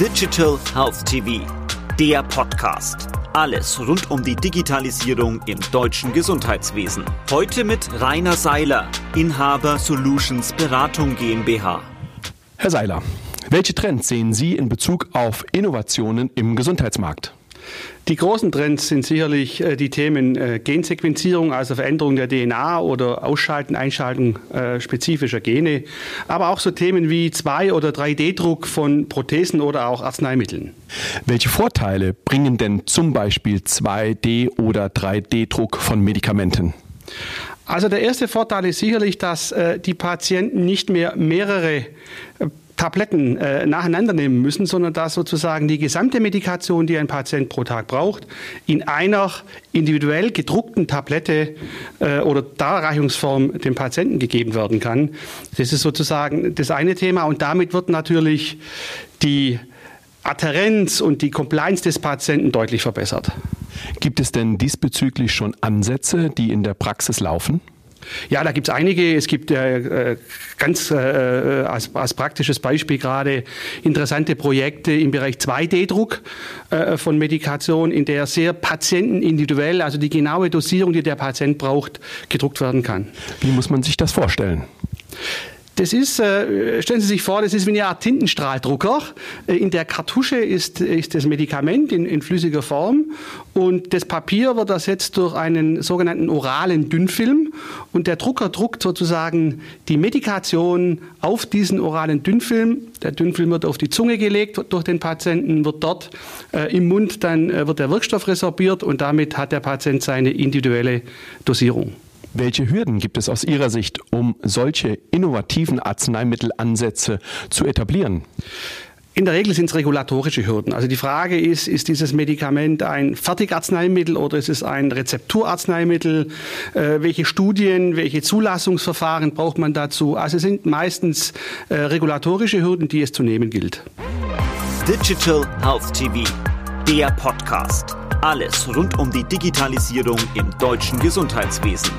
Digital Health TV, der Podcast. Alles rund um die Digitalisierung im deutschen Gesundheitswesen. Heute mit Rainer Seiler, Inhaber Solutions Beratung GmbH. Herr Seiler, welche Trends sehen Sie in Bezug auf Innovationen im Gesundheitsmarkt? Die großen Trends sind sicherlich äh, die Themen äh, Gensequenzierung, also Veränderung der DNA oder Ausschalten, Einschalten äh, spezifischer Gene, aber auch so Themen wie 2- oder 3D-Druck von Prothesen oder auch Arzneimitteln. Welche Vorteile bringen denn zum Beispiel 2D- oder 3D-Druck von Medikamenten? Also der erste Vorteil ist sicherlich, dass äh, die Patienten nicht mehr mehrere Tabletten äh, nacheinander nehmen müssen, sondern dass sozusagen die gesamte Medikation, die ein Patient pro Tag braucht, in einer individuell gedruckten Tablette äh, oder Darreichungsform dem Patienten gegeben werden kann. Das ist sozusagen das eine Thema und damit wird natürlich die Adherenz und die Compliance des Patienten deutlich verbessert. Gibt es denn diesbezüglich schon Ansätze, die in der Praxis laufen? Ja, da gibt es einige. Es gibt äh, ganz äh, als, als, praktisches Beispiel gerade interessante Projekte im Bereich 2D-Druck äh, von Medikation, in der sehr patientenindividuell, also die genaue Dosierung, die der Patient braucht, gedruckt werden kann. Wie muss man sich das vorstellen? Das ist, äh, stellen Sie sich vor, das ist wie eine Art Tintenstrahldrucker. Äh, in der Kartusche ist, ist das Medikament in, in, flüssiger Form und das Papier wird ersetzt durch einen sogenannten oralen Dünnfilm und der Drucker druckt sozusagen die Medikation auf diesen oralen Dünnfilm. Der Dünnfilm wird auf die Zunge gelegt durch den Patienten, wird dort äh, im Mund dann äh, wird der Wirkstoff resorbiert und damit hat der Patient seine individuelle Dosierung. Welche Hürden gibt es aus Ihrer Sicht, um solche innovativen Arzneimittelansätze zu etablieren? In der Regel sind es regulatorische Hürden. Also die Frage ist, ist dieses Medikament ein Fertigarzneimittel oder ist es ein Rezepturarzneimittel? Äh, welche Studien, welche Zulassungsverfahren braucht man dazu? Also es sind meistens äh, regulatorische Hürden, die es zu nehmen gilt. Digital Health TV, der Podcast. Alles rund um die Digitalisierung im deutschen Gesundheitswesen.